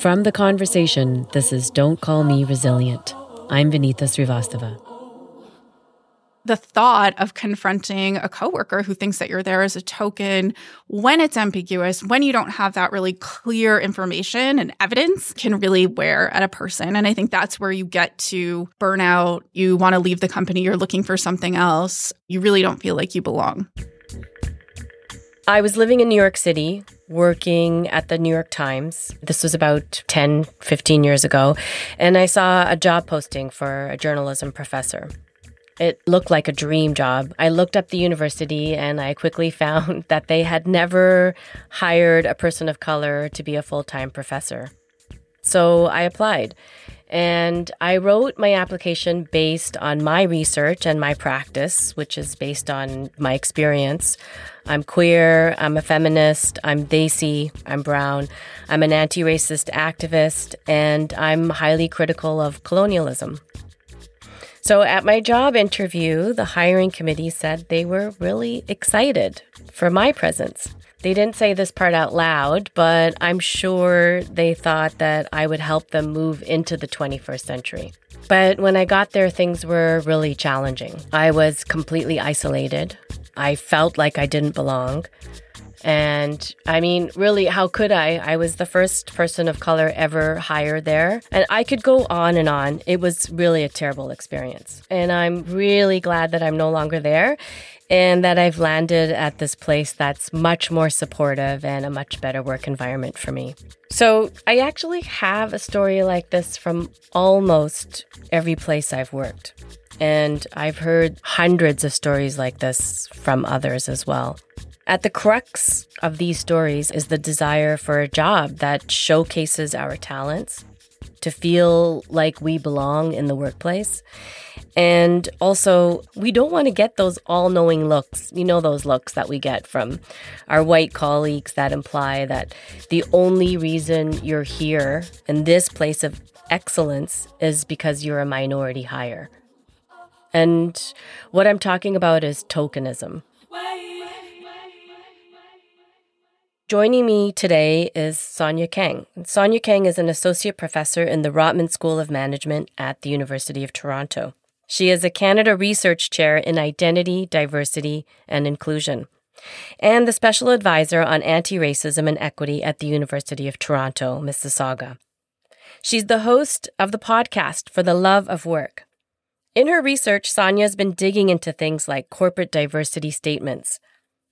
From the conversation, this is Don't Call Me Resilient. I'm Vinita Srivastava the thought of confronting a coworker who thinks that you're there as a token when it's ambiguous, when you don't have that really clear information and evidence can really wear at a person. And I think that's where you get to burnout. You want to leave the company, you're looking for something else. You really don't feel like you belong. I was living in New York City working at the New York Times. This was about 10, 15 years ago. And I saw a job posting for a journalism professor. It looked like a dream job. I looked up the university and I quickly found that they had never hired a person of color to be a full time professor. So I applied. And I wrote my application based on my research and my practice, which is based on my experience. I'm queer, I'm a feminist, I'm Desi, I'm brown, I'm an anti racist activist, and I'm highly critical of colonialism. So at my job interview, the hiring committee said they were really excited for my presence. They didn't say this part out loud, but I'm sure they thought that I would help them move into the 21st century. But when I got there, things were really challenging. I was completely isolated. I felt like I didn't belong. And I mean, really, how could I? I was the first person of color ever hired there. And I could go on and on. It was really a terrible experience. And I'm really glad that I'm no longer there and that I've landed at this place that's much more supportive and a much better work environment for me. So, I actually have a story like this from almost every place I've worked. And I've heard hundreds of stories like this from others as well. At the crux of these stories is the desire for a job that showcases our talents, to feel like we belong in the workplace. And also, we don't want to get those all knowing looks. You know, those looks that we get from our white colleagues that imply that the only reason you're here in this place of excellence is because you're a minority hire. And what I'm talking about is tokenism. Joining me today is Sonia Kang. Sonia Kang is an associate professor in the Rotman School of Management at the University of Toronto. She is a Canada Research Chair in Identity, Diversity, and Inclusion, and the Special Advisor on Anti Racism and Equity at the University of Toronto, Mississauga. She's the host of the podcast For the Love of Work. In her research, Sonia has been digging into things like corporate diversity statements,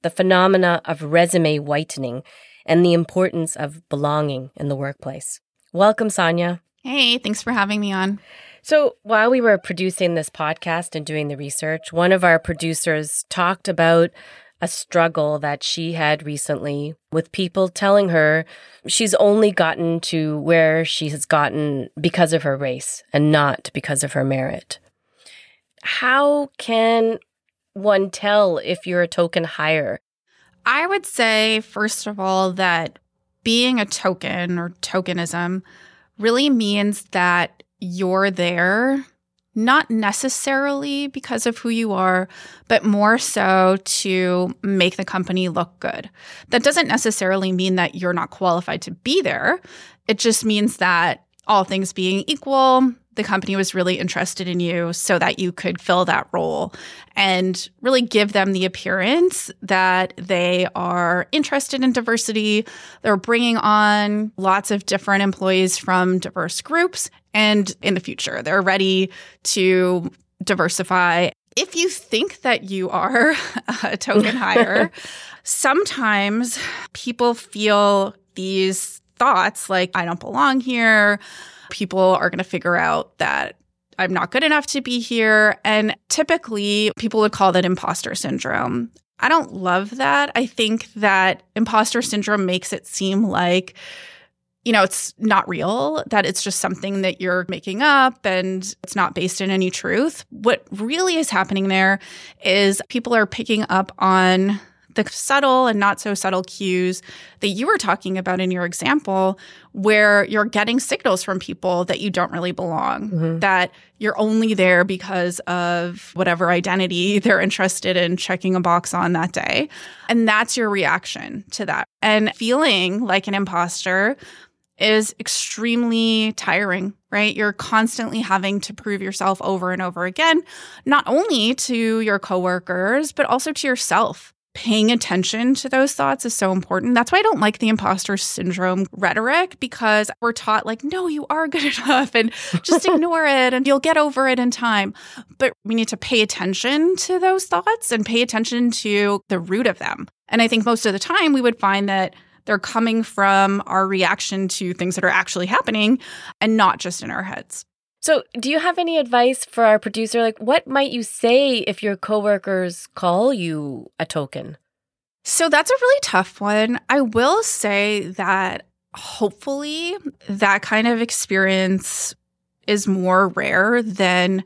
the phenomena of resume whitening, and the importance of belonging in the workplace. Welcome, Sonia. Hey, thanks for having me on. So, while we were producing this podcast and doing the research, one of our producers talked about a struggle that she had recently with people telling her she's only gotten to where she has gotten because of her race and not because of her merit. How can one tell if you're a token hire? I would say, first of all, that being a token or tokenism really means that you're there not necessarily because of who you are, but more so to make the company look good. That doesn't necessarily mean that you're not qualified to be there. It just means that all things being equal, the company was really interested in you so that you could fill that role and really give them the appearance that they are interested in diversity. They're bringing on lots of different employees from diverse groups. And in the future, they're ready to diversify. If you think that you are a token hire, sometimes people feel these thoughts like, I don't belong here people are going to figure out that I'm not good enough to be here. And typically, people would call that imposter syndrome. I don't love that. I think that imposter syndrome makes it seem like, you know, it's not real, that it's just something that you're making up and it's not based in any truth. What really is happening there is people are picking up on the subtle and not so subtle cues that you were talking about in your example, where you're getting signals from people that you don't really belong, mm-hmm. that you're only there because of whatever identity they're interested in checking a box on that day. And that's your reaction to that. And feeling like an imposter is extremely tiring, right? You're constantly having to prove yourself over and over again, not only to your coworkers, but also to yourself. Paying attention to those thoughts is so important. That's why I don't like the imposter syndrome rhetoric because we're taught, like, no, you are good enough and just ignore it and you'll get over it in time. But we need to pay attention to those thoughts and pay attention to the root of them. And I think most of the time we would find that they're coming from our reaction to things that are actually happening and not just in our heads. So, do you have any advice for our producer? Like, what might you say if your coworkers call you a token? So, that's a really tough one. I will say that hopefully that kind of experience is more rare than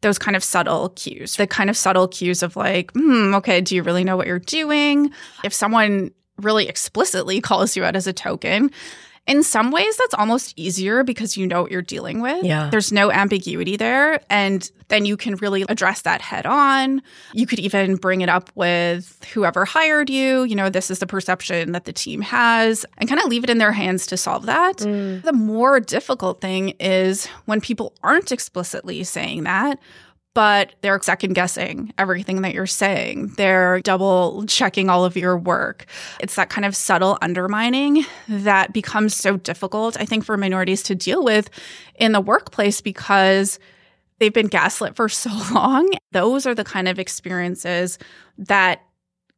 those kind of subtle cues, the kind of subtle cues of like, hmm, okay, do you really know what you're doing? If someone really explicitly calls you out as a token, in some ways that's almost easier because you know what you're dealing with. Yeah. There's no ambiguity there. And then you can really address that head on. You could even bring it up with whoever hired you. You know, this is the perception that the team has and kind of leave it in their hands to solve that. Mm. The more difficult thing is when people aren't explicitly saying that but they're second guessing everything that you're saying. They're double checking all of your work. It's that kind of subtle undermining that becomes so difficult, I think, for minorities to deal with in the workplace because they've been gaslit for so long. Those are the kind of experiences that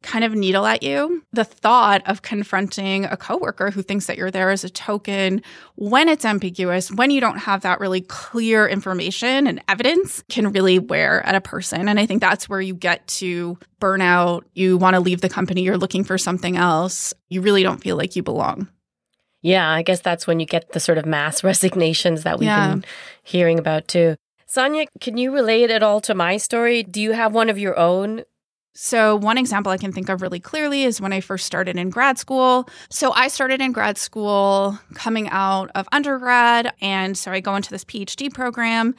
kind of needle at you. The thought of confronting a coworker who thinks that you're there as a token when it's ambiguous, when you don't have that really clear information and evidence can really wear at a person. And I think that's where you get to burnout. You want to leave the company, you're looking for something else. You really don't feel like you belong. Yeah, I guess that's when you get the sort of mass resignations that we've Yeah. been hearing about too. Sonia, can you relate at all to my story? Do you have one of your own? So, one example I can think of really clearly is when I first started in grad school. So, I started in grad school coming out of undergrad. And so I go into this PhD program.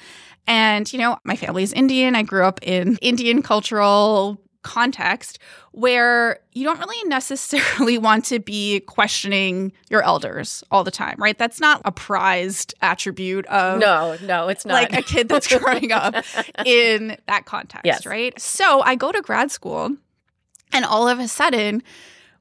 And, you know, my family's Indian. I grew up in Indian cultural context where you don't really necessarily want to be questioning your elders all the time, right? That's not a prized attribute of No, no, it's not. like a kid that's growing up in that context, Yes. right? So I go to grad school, and all of a sudden,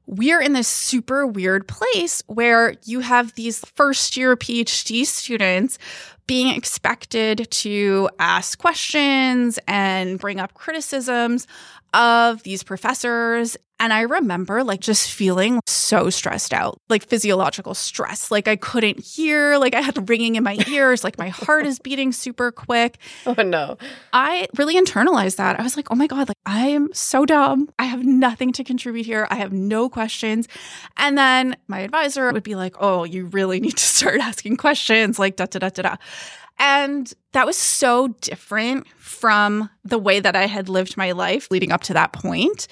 we're in this super weird place where you have these first year PhD students being expected to ask questions and bring up criticisms of these professors. And I remember like just feeling so stressed out, like physiological stress. Like I couldn't hear, like I had ringing in my ears, like my heart is beating super quick. oh no. I really internalized that. I was like, oh my God, like I am so dumb. I have nothing to contribute here. I have no questions. And then my advisor would be like, oh, you really need to start asking questions, like da da da da da. And that was so different from the way that I had lived my life leading up to that point.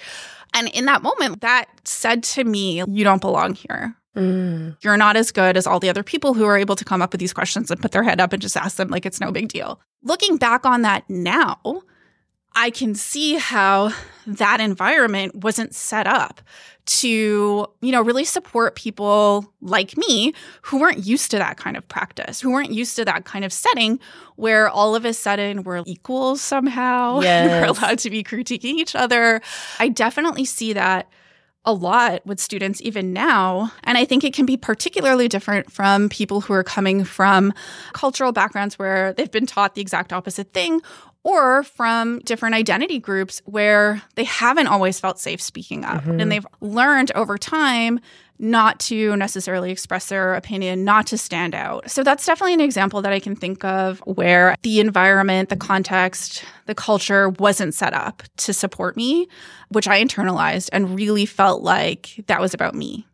And in that moment, that said to me, you don't belong here Mm. you're not as good as all the other people who are able to come up with these questions and put their head up and just ask them like it's no big deal. Looking back on that now, I can see how that environment wasn't set up to, you know, really support people like me who weren't used to that kind of practice, who weren't used to that kind of setting where all of a sudden we're equals somehow. Yes. we're allowed to be critiquing each other. I definitely see that a lot with students even now. And I think it can be particularly different from people who are coming from cultural backgrounds where they've been taught the exact opposite thing, or from different identity groups where they haven't always felt safe speaking up. Mhm. And they've learned over time not to necessarily express their opinion, not to stand out. So that's definitely an example that I can think of where the environment, the context, the culture wasn't set up to support me, which I internalized and really felt like that was about me.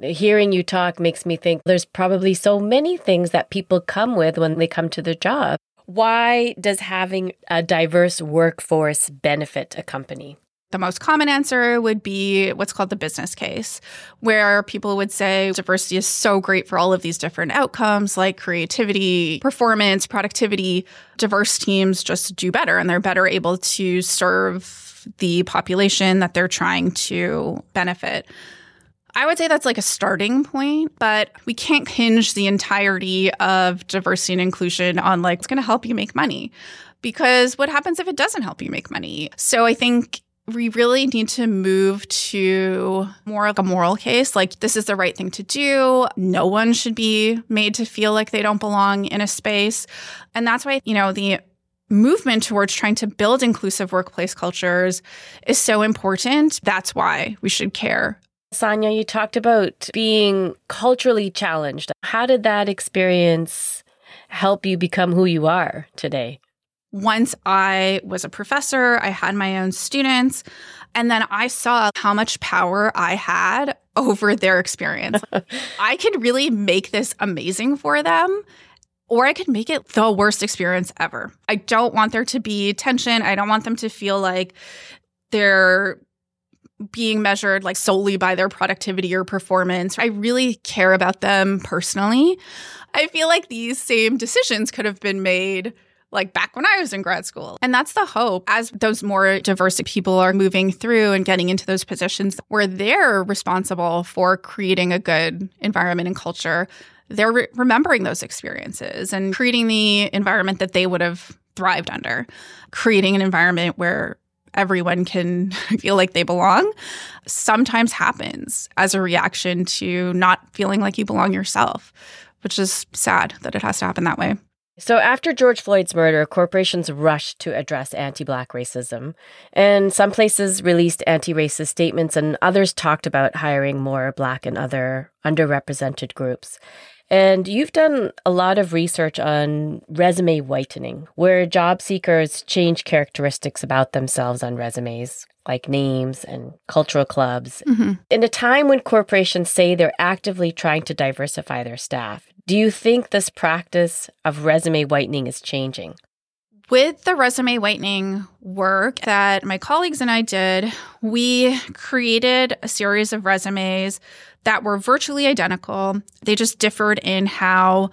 Hearing you talk makes me think there's probably so many things that people come with when they come to the job. Why does having a diverse workforce benefit a company? The most common answer would be what's called the business case, where people would say diversity is so great for all of these different outcomes like creativity, performance, productivity. Diverse teams just do better and they're better able to serve the population that they're trying to benefit. I would say that's like a starting point, but we can't hinge the entirety of diversity and inclusion on like, it's going to help you make money. Because what happens if it doesn't help you make money? So I think we really need to move to more like a moral case like this is the right thing to do no one should be made to feel like they don't belong in a space and that's why you know the movement towards trying to build inclusive workplace cultures is so important that's why we should care Sonia, you talked about being culturally challenged. How did that experience help you become who you are today? Once I was a professor, I had my own students, and then I saw how much power I had over their experience. I could really make this amazing for them. Or I could make it the worst experience ever. I don't want there to be tension. I don't want them to feel like they're being measured like solely by their productivity or performance. I really care about them personally. I feel like these same decisions could have been made like back when I was in grad school. And that's the hope as those more diverse people are moving through and getting into those positions where they're responsible for creating a good environment and culture. They're re- remembering those experiences and creating the environment that they would have thrived under, creating an environment where everyone can feel like they belong sometimes happens as a reaction to not feeling like you belong yourself, which is sad that it has to happen that way. So, after George Floyd's murder, corporations rushed to address anti Black racism. And some places released anti racist statements, and others talked about hiring more Black and other underrepresented groups. And you've done a lot of research on resume whitening, where job seekers change characteristics about themselves on resumes, like names and cultural clubs. Mm-hmm. In a time when corporations say they're actively trying to diversify their staff, do you think this practice of resume whitening is changing? With the resume whitening work that my colleagues and I did, we created a series of resumes that were virtually identical. They just differed in how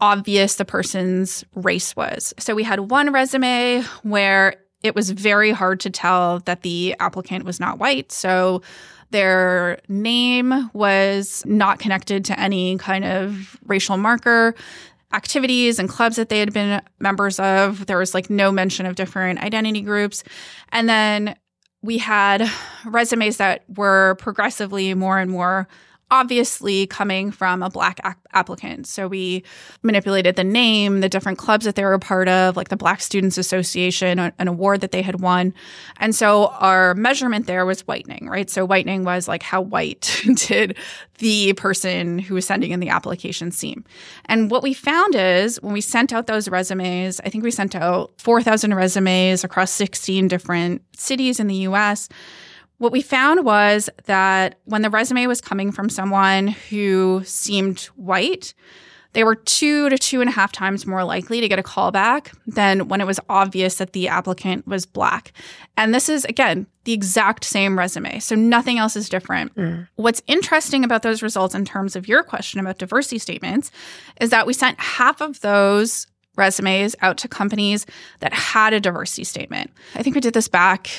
obvious the person's race was. So we had one resume where it was very hard to tell that the applicant was not white. So their name was not connected to any kind of racial marker. Activities and clubs that they had been members of, there was like no mention of different identity groups. And then we had resumes that were progressively more and more obviously coming from a black applicant. So we manipulated the name, the different clubs that they were a part of, like the Black Students Association, an award that they had won. And so our measurement there was whitening, right? So whitening was like how white did the person who was sending in the application seem. And what we found is when we sent out those resumes, I think we sent out 4,000 resumes across 16 different cities in the US what we found was that when the resume was coming from someone who seemed white, they were two to two and a half times more likely to get a call back than when it was obvious that the applicant was black. And this is, again, the exact same resume. So nothing else is different. Mm. What's interesting about those results in terms of your question about diversity statements is that we sent half of those resumes out to companies that had a diversity statement. I think we did this back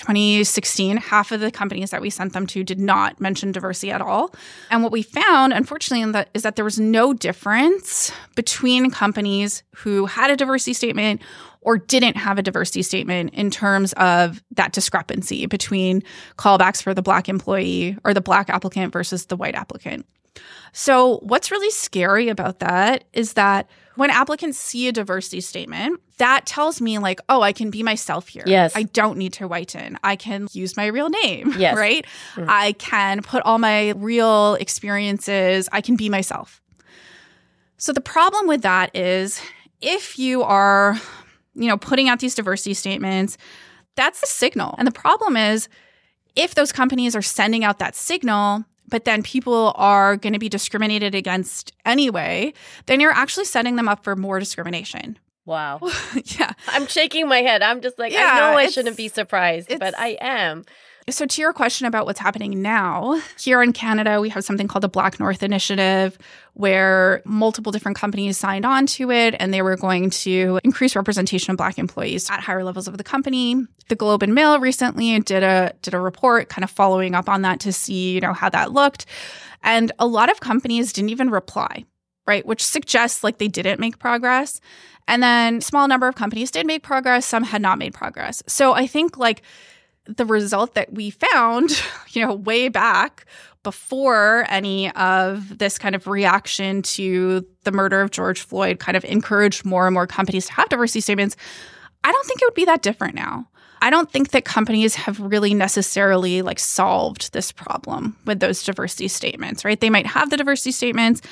2016, half of the companies that we sent them to did not mention diversity at all. And what we found, unfortunately, is that there was no difference between companies who had a diversity statement or didn't have a diversity statement in terms of that discrepancy between callbacks for the black employee or the black applicant versus the white applicant. So, what's really scary about that is that when applicants see a diversity statement, that tells me, like, oh, I can be myself here. Yes. I don't need to whiten. I can use my real name. Yes. Right. Mm. I can put all my real experiences, I can be myself. So, the problem with that is if you are, you know, putting out these diversity statements, that's the signal. And the problem is, if those companies are sending out that signal, but then people are going to be discriminated against anyway, then you're actually setting them up for more discrimination. Wow. yeah. I'm shaking my head. I'm just like, yeah, I know I shouldn't be surprised, but I am. So, to your question about what's happening now, here in Canada, we have something called the Black North Initiative, where multiple different companies signed on to it and they were going to increase representation of Black employees at higher levels of the company. The Globe and Mail recently did a did a report kind of following up on that to see, you know, how that looked. And a lot of companies didn't even reply, right? Which suggests like they didn't make progress. And then small number of companies did make progress, some had not made progress. So I think like the result that we found, you know, way back before any of this kind of reaction to the murder of George Floyd kind of encouraged more and more companies to have diversity statements, I don't think it would be that different now. I don't think that companies have really necessarily like solved this problem with those diversity statements, right? They might have the diversity statements,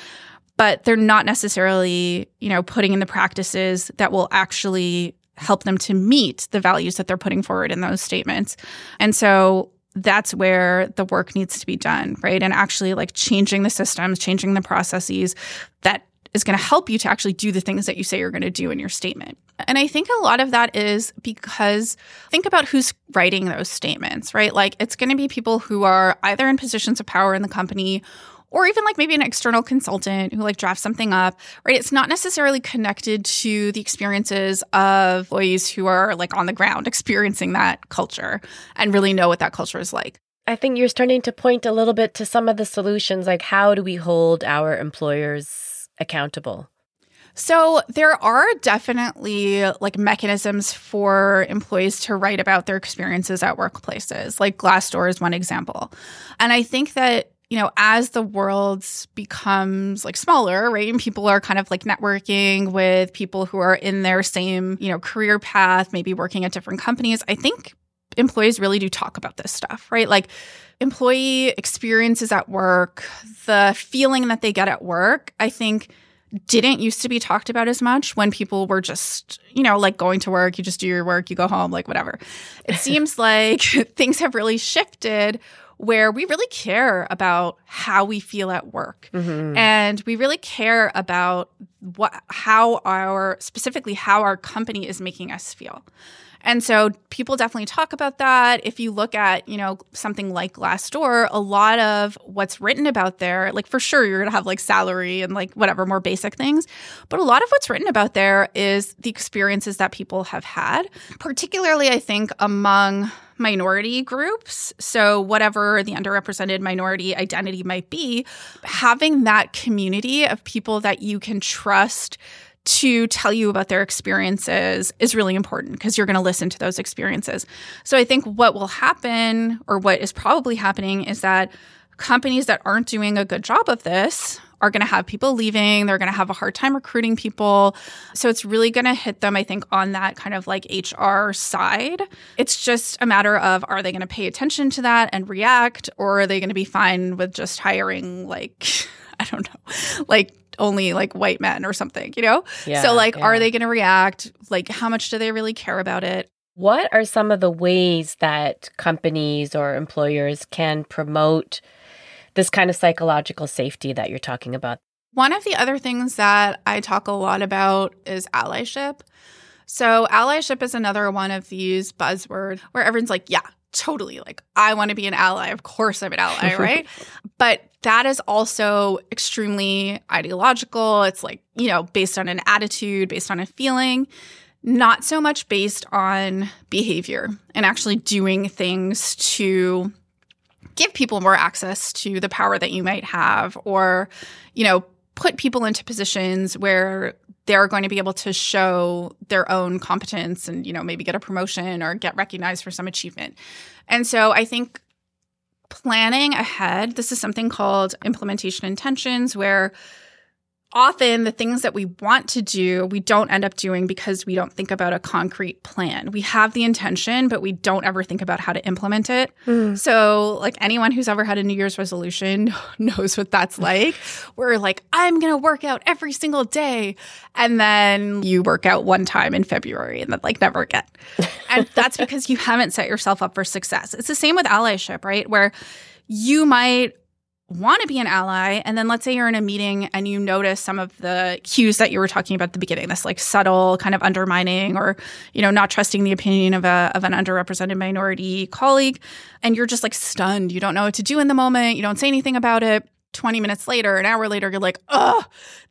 but they're not necessarily, you know, putting in the practices that will actually help them to meet the values that they're putting forward in those statements. And so that's where the work needs to be done, right? And actually like changing the systems, changing the processes that is going to help you to actually do the things that you say you're going to do in your statement. And I think a lot of that is because think about who's writing those statements, right? Like it's going to be people who are either in positions of power in the company or even like maybe an external consultant who like drafts something up, right? It's not necessarily connected to the experiences of employees who are like on the ground experiencing that culture and really know what that culture is like. I think you're starting to point a little bit to some of the solutions, like how do we hold our employers accountable? So there are definitely like mechanisms for employees to write about their experiences at workplaces. Like Glassdoor is one example. And I think that you know, as the world becomes like smaller, right? And people are kind of like networking with people who are in their same, you know, career path, maybe working at different companies. I think employees really do talk about this stuff, right? Like employee experiences at work, the feeling that they get at work, I think didn't used to be talked about as much when people were just, you know, like going to work, you just do your work, you go home, like whatever. It seems like things have really shifted where we really care about how we feel at work mm-hmm. and we really care about what how our specifically how our company is making us feel and so people definitely talk about that. If you look at, you know, something like Glassdoor, a lot of what's written about there, like for sure you're going to have like salary and like whatever more basic things, but a lot of what's written about there is the experiences that people have had, particularly I think among minority groups. So, whatever the underrepresented minority identity might be, having that community of people that you can trust to tell you about their experiences is really important because you're going to listen to those experiences. So I think what will happen, or what is probably happening, is that companies that aren't doing a good job of this are going to have people leaving. They're going to have a hard time recruiting people. So it's really going to hit them, I think, on that kind of like HR side. It's just a matter of are they going to pay attention to that and react, or are they going to be fine with just hiring like, I don't know, like only like white men or something, you know? Yeah, so, like, yeah. are they going to react? Like, how much do they really care about it? What are some of the ways that companies or employers can promote this kind of psychological safety that you're talking about? One of the other things that I talk a lot about is allyship. So, allyship is another one of these buzzwords where everyone's like, yeah, totally. Like, I want to be an ally. Of course, I'm an ally, right? but that is also extremely ideological. It's like, you know, based on an attitude, based on a feeling, not so much based on behavior and actually doing things to give people more access to the power that you might have or, you know, put people into positions where they're going to be able to show their own competence and you know maybe get a promotion or get recognized for some achievement and so i think planning ahead. This is something called implementation intentions, where often the things that we want to do, we don't end up doing because we don't think about a concrete plan. We have the intention, but we don't ever think about how to implement it. Mm. So, like anyone who's ever had a New Year's resolution knows what that's like. Where like, I'm going to work out every single day. And then you work out one time in February and then like never again. and that's because you haven't set yourself up for success. It's the same with allyship, right? Where you might want to be an ally and then let's say you're in a meeting and you notice some of the cues that you were talking about at the beginning this like subtle kind of undermining or you know not trusting the opinion of a of an underrepresented minority colleague and you're just like stunned you don't know what to do in the moment you don't say anything about it 20 minutes later an hour later you're like oh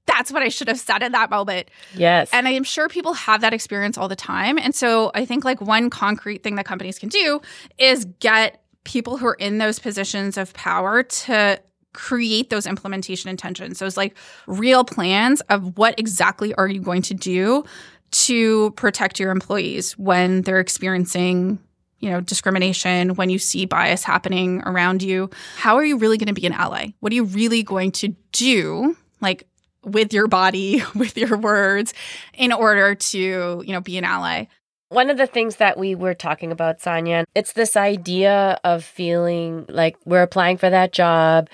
that's what I should have said in that moment. Yes. And I am sure people have that experience all the time. And so I think like one concrete thing that companies can do is get people who are in those positions of power to create those implementation intentions. Those like real plans of what exactly are you going to do to protect your employees when they're experiencing you know discrimination when you see bias happening around you how are you really going to be an ally what are you really going to do like with your body, with your words, in order to, you know, be an ally. One of the things that we were talking about, Sonia, it's this idea of feeling like we're applying for that job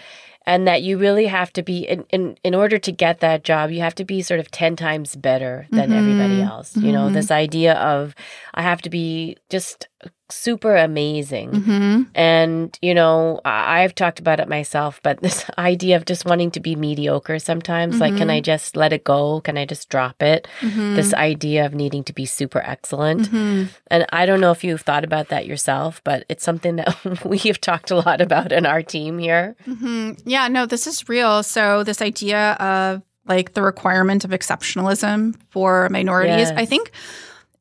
and that you really have to be in, in in order to get that job you have to be sort of 10 times better than mm-hmm. everybody else you know mm-hmm. this idea of i have to be just super amazing. Mm-hmm. And, you know, I've talked about it myself, but this idea of just wanting to be mediocre sometimes, mm-hmm. like, can I mm-hmm. just let it go? Can I just drop it? Mm-hmm. This idea of needing to be super excellent. Mm-hmm. And I don't know if you've thought about that yourself, but it's something that we have talked a lot about in our team here. Mm-hmm. Yeah, no, this is real. So, this idea of like the requirement of exceptionalism for minorities, yes. I think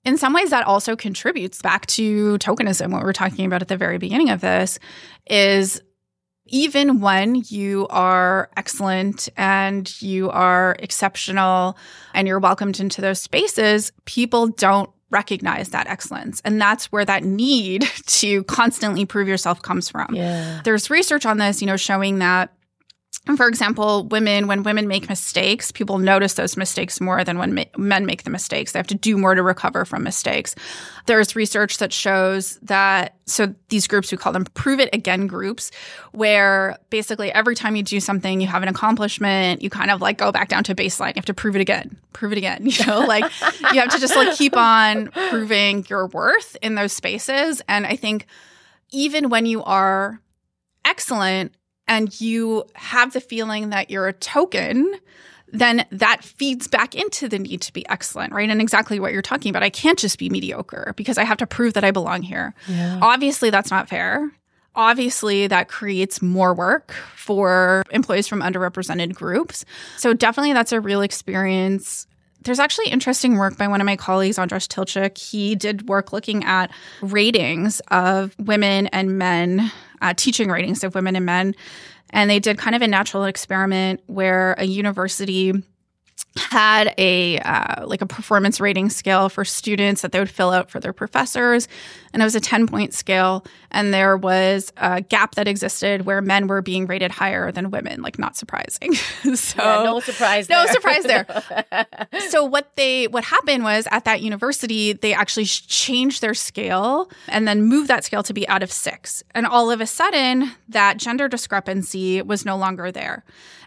in some ways that also contributes back to tokenism. What we are talking about at the very beginning of this is even when you are excellent and you are exceptional and you're welcomed into those spaces people don't recognize that excellence. And that's where that need to constantly prove yourself comes from. Yeah. there's research on this you know showing that for example, women, when women make mistakes, people notice those mistakes more than when ma- men make the mistakes. They have to do more to recover from mistakes. There's research that shows that, so these groups, we call them prove it again groups, where basically every time you do something, you have an accomplishment, you kind of like go back down to baseline. You have to prove it again, prove it again. You know, like you have to just like keep on proving your worth in those spaces. And I think even when you are excellent, and you have the feeling that you're a token, then that feeds back into the need to be excellent, right? And exactly what you're talking about. I can't just be mediocre because I have to prove that I belong here. Yeah. Obviously, that's not fair. Obviously, that creates more work for employees from underrepresented groups. So, definitely, that's a real experience. There's actually interesting work by one of my colleagues, Andras Tilcsik. He did work looking at ratings of women and men uh, teaching ratings of women and men. And they did kind of a natural experiment where a university had a uh, like a performance rating scale for students that they would fill out for their professors and it was a 10 point scale and there was a gap that existed where men were being rated higher than women like not surprising. So yeah, no surprise no there. surprise there. So what they what happened was at that university they actually changed their scale and then moved that scale to be out of 6 and all of a sudden that gender discrepancy was no longer there.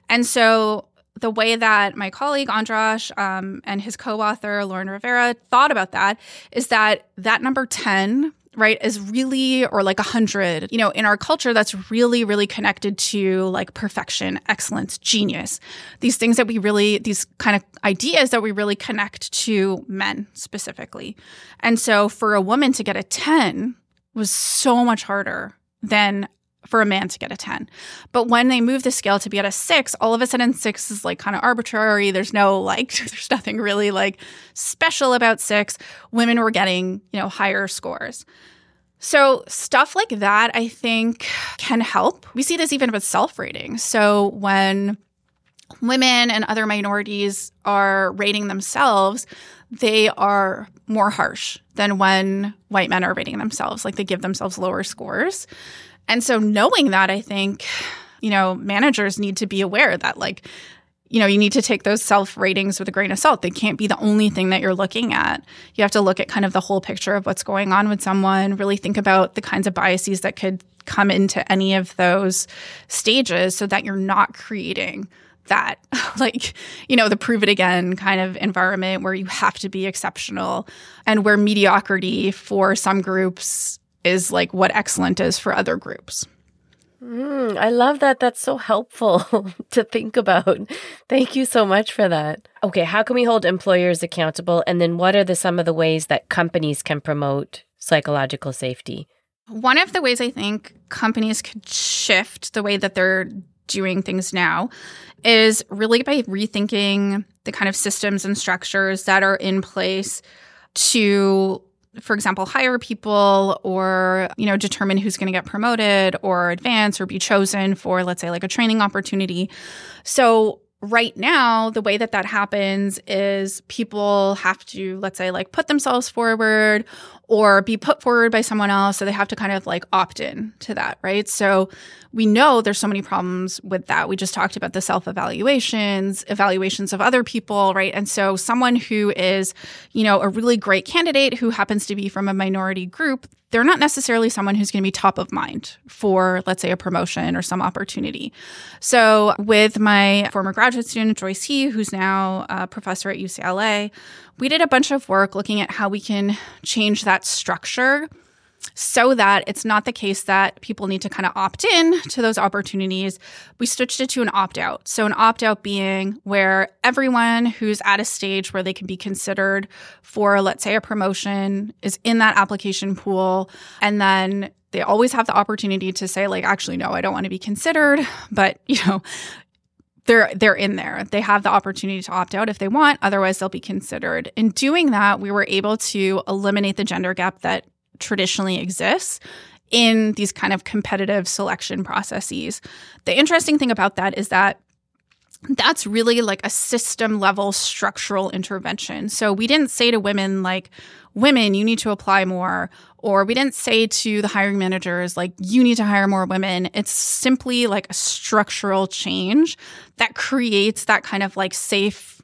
And so the way that my colleague Andras um, and his co-author Lauren Rivera thought about that is that that number 10 right is really or like 100 you know in our culture that's really really connected to like perfection excellence genius. These things that we really these kind of ideas that we really connect to men specifically. And so for a woman to get a 10 was so much harder than for a man to get a 10. But when they move the scale to be at a six, all of a sudden six is like kind of arbitrary. There's no like, there's nothing really like special about six. Women were getting, you know, higher scores. So, stuff like that, I think, can help. We see this even with self rating. So, when women and other minorities are rating themselves, they are more harsh than when white men are rating themselves. Like they give themselves lower scores. And so knowing that, I think, you know, managers need to be aware that like you know, you need to take those self ratings with a grain of salt. They can't be the only thing that you're looking at. You have to look at kind of the whole picture of what's going on with someone, really think about the kinds of biases that could come into any of those stages so that you're not creating that, like, you know, the prove it again kind of environment where you have to be exceptional and where mediocrity for some groups is like what excellent is for other groups. Mm, I love that. That's so helpful to think about. Thank you so much for that. Okay, how can we hold employers accountable? And then what are the some of the ways that companies can promote psychological safety? One of the ways I think companies could shift the way that they're doing things now is really by rethinking the kind of systems and structures that are in place to for example hire people or you know determine who's going to get promoted or advance or be chosen for let's say like a training opportunity. So right now the way that that happens is people have to let's say like put themselves forward or be put forward by someone else. So they have to kind of like opt in to that, right? So we know there's so many problems with that. We just talked about the self evaluations, evaluations of other people, right? And so someone who is, you know, a really great candidate who happens to be from a minority group, they're not necessarily someone who's going to be top of mind for, let's say, a promotion or some opportunity. So, with my former graduate student, Joyce He, who's now a professor at UCLA, we did a bunch of work looking at how we can change that structure so that it's not the case that people need to kind of opt in to those opportunities. We switched it to an opt out. So, an opt out being where everyone who's at a stage where they can be considered for, let's say, a promotion is in that application pool. And then they always have the opportunity to say, like, actually, no, I don't want to be considered. But, you know, they're they're in there. They have the opportunity to opt out if they want, otherwise they'll be considered. In doing that, we were able to eliminate the gender gap that traditionally exists in these kind of competitive selection processes. The interesting thing about that is that that's really like a system level structural intervention. So we didn't say to women, like, women, you need to apply more. Or we didn't say to the hiring managers, like, you need to hire more women. It's simply like a structural change that creates that kind of like safe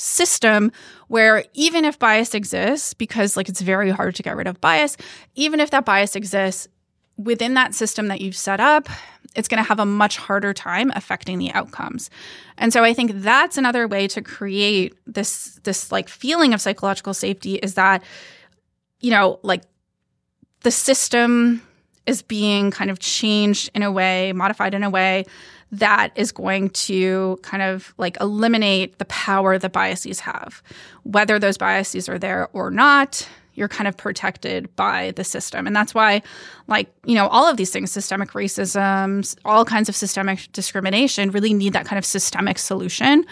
system where even if bias exists, because like it's very hard to get rid of bias, even if that bias exists, within that system that you've set up, it's going to have a much harder time affecting the outcomes. And so I think that's another way to create this this like feeling of psychological safety is that you know, like the system is being kind of changed in a way, modified in a way that is going to kind of like eliminate the power that biases have. Whether those biases are there or not, you're kind of protected by the system. And that's why, like, you know, all of these things, systemic racism, all kinds of systemic discrimination, really need that kind of systemic solution.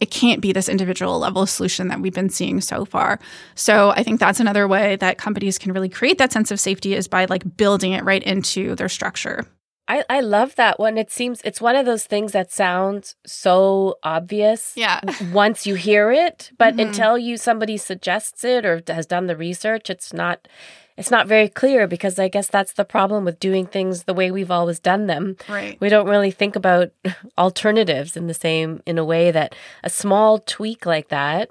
It can't be this individual level solution that we've been seeing so far. So I think that's another way that companies can really create that sense of safety is by like building it right into their structure. I, I love that one. It seems it's one of those things that sounds so obvious. Yeah. once you hear it, but mm-hmm. until you somebody suggests it or has done the research, it's not it's not very clear because I guess that's the problem with doing things the way we've always done them. Right. We don't really think about alternatives in the same in a way that a small tweak like that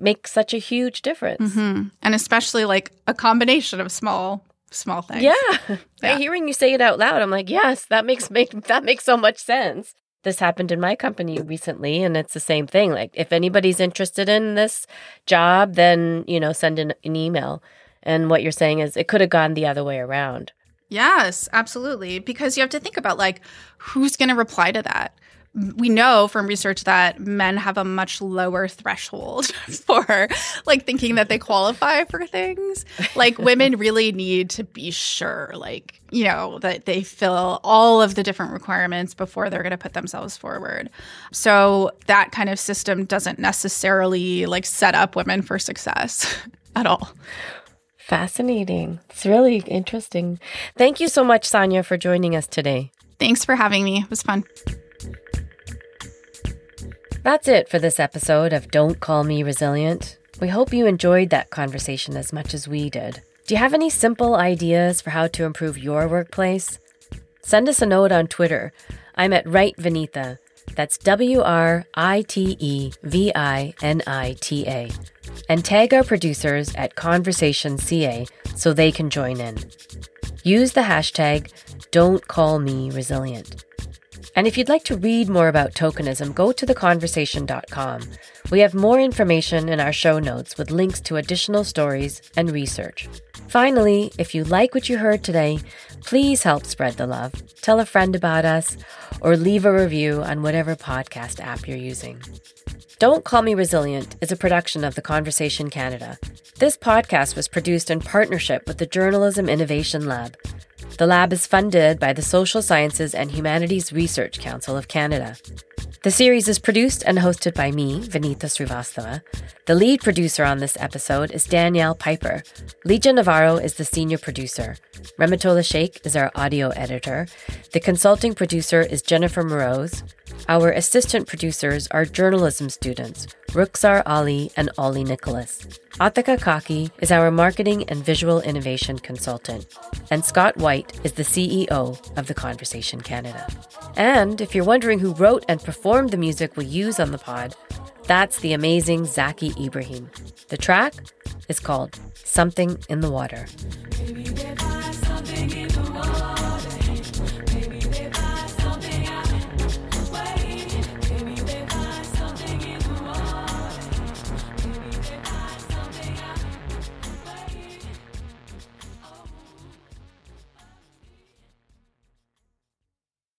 makes such a huge difference. Mm-hmm. And especially like a combination of small small things. Yeah. yeah. Hearing you say it out loud, I'm like, yes, that makes make that makes so much sense. This happened in my company recently, and it's the same thing. Like, if anybody's interested in this job, then you know, send an, an email. And what you're saying is, it could have gone the other way around. Yes, absolutely. Because you have to think about like who's going to reply to that we know from research that men have a much lower threshold for like thinking that they qualify for things. Like women really need to be sure, like, you know, that they fill all of the different requirements before they're going to put themselves forward. So that kind of system doesn't necessarily like set up women for success at all. Fascinating. It's really interesting. Thank you so much, Sonia, for joining us today. Thanks for having me. It was fun. That's it for this episode of Don't Call Me Resilient. We hope you enjoyed that conversation as much as we did. Do you have any simple ideas for how to improve your workplace? Send us a note on Twitter. I'm at Write Vinita. That's W R I T E V I N I T A. And tag our producers at Conversation CA so they can join in. Use the hashtag Don't Call Me Resilient. And if you'd like to read more about tokenism, go to theconversation.com. We have more information in our show notes with links to additional stories and research. Finally, if you like what you heard today, please help spread the love. Tell a friend about us or leave a review on whatever podcast app you're using. Don't Call Me Resilient is a production of The Conversation Canada. This podcast was produced in partnership with the Journalism Innovation Lab. The lab is funded by the Social Sciences and Humanities Research Council of Canada. The series is produced and hosted by me, Vinita Srivastava. The lead producer on this episode is Danielle Piper. Lygia Navarro is the senior producer. Rehmatullah Sheikh is our audio editor. The consulting producer is Jennifer Moroz. Our assistant producers are journalism students, Rukhsar Ali and Ollie Nicholas. Atika Kaki is our marketing and visual innovation consultant, and Scott White is the CEO of The Conversation Canada. And if you're wondering who wrote and performed the music we use on the pod, that's the amazing Zaki Ibrahim. The track is called Something in the Water.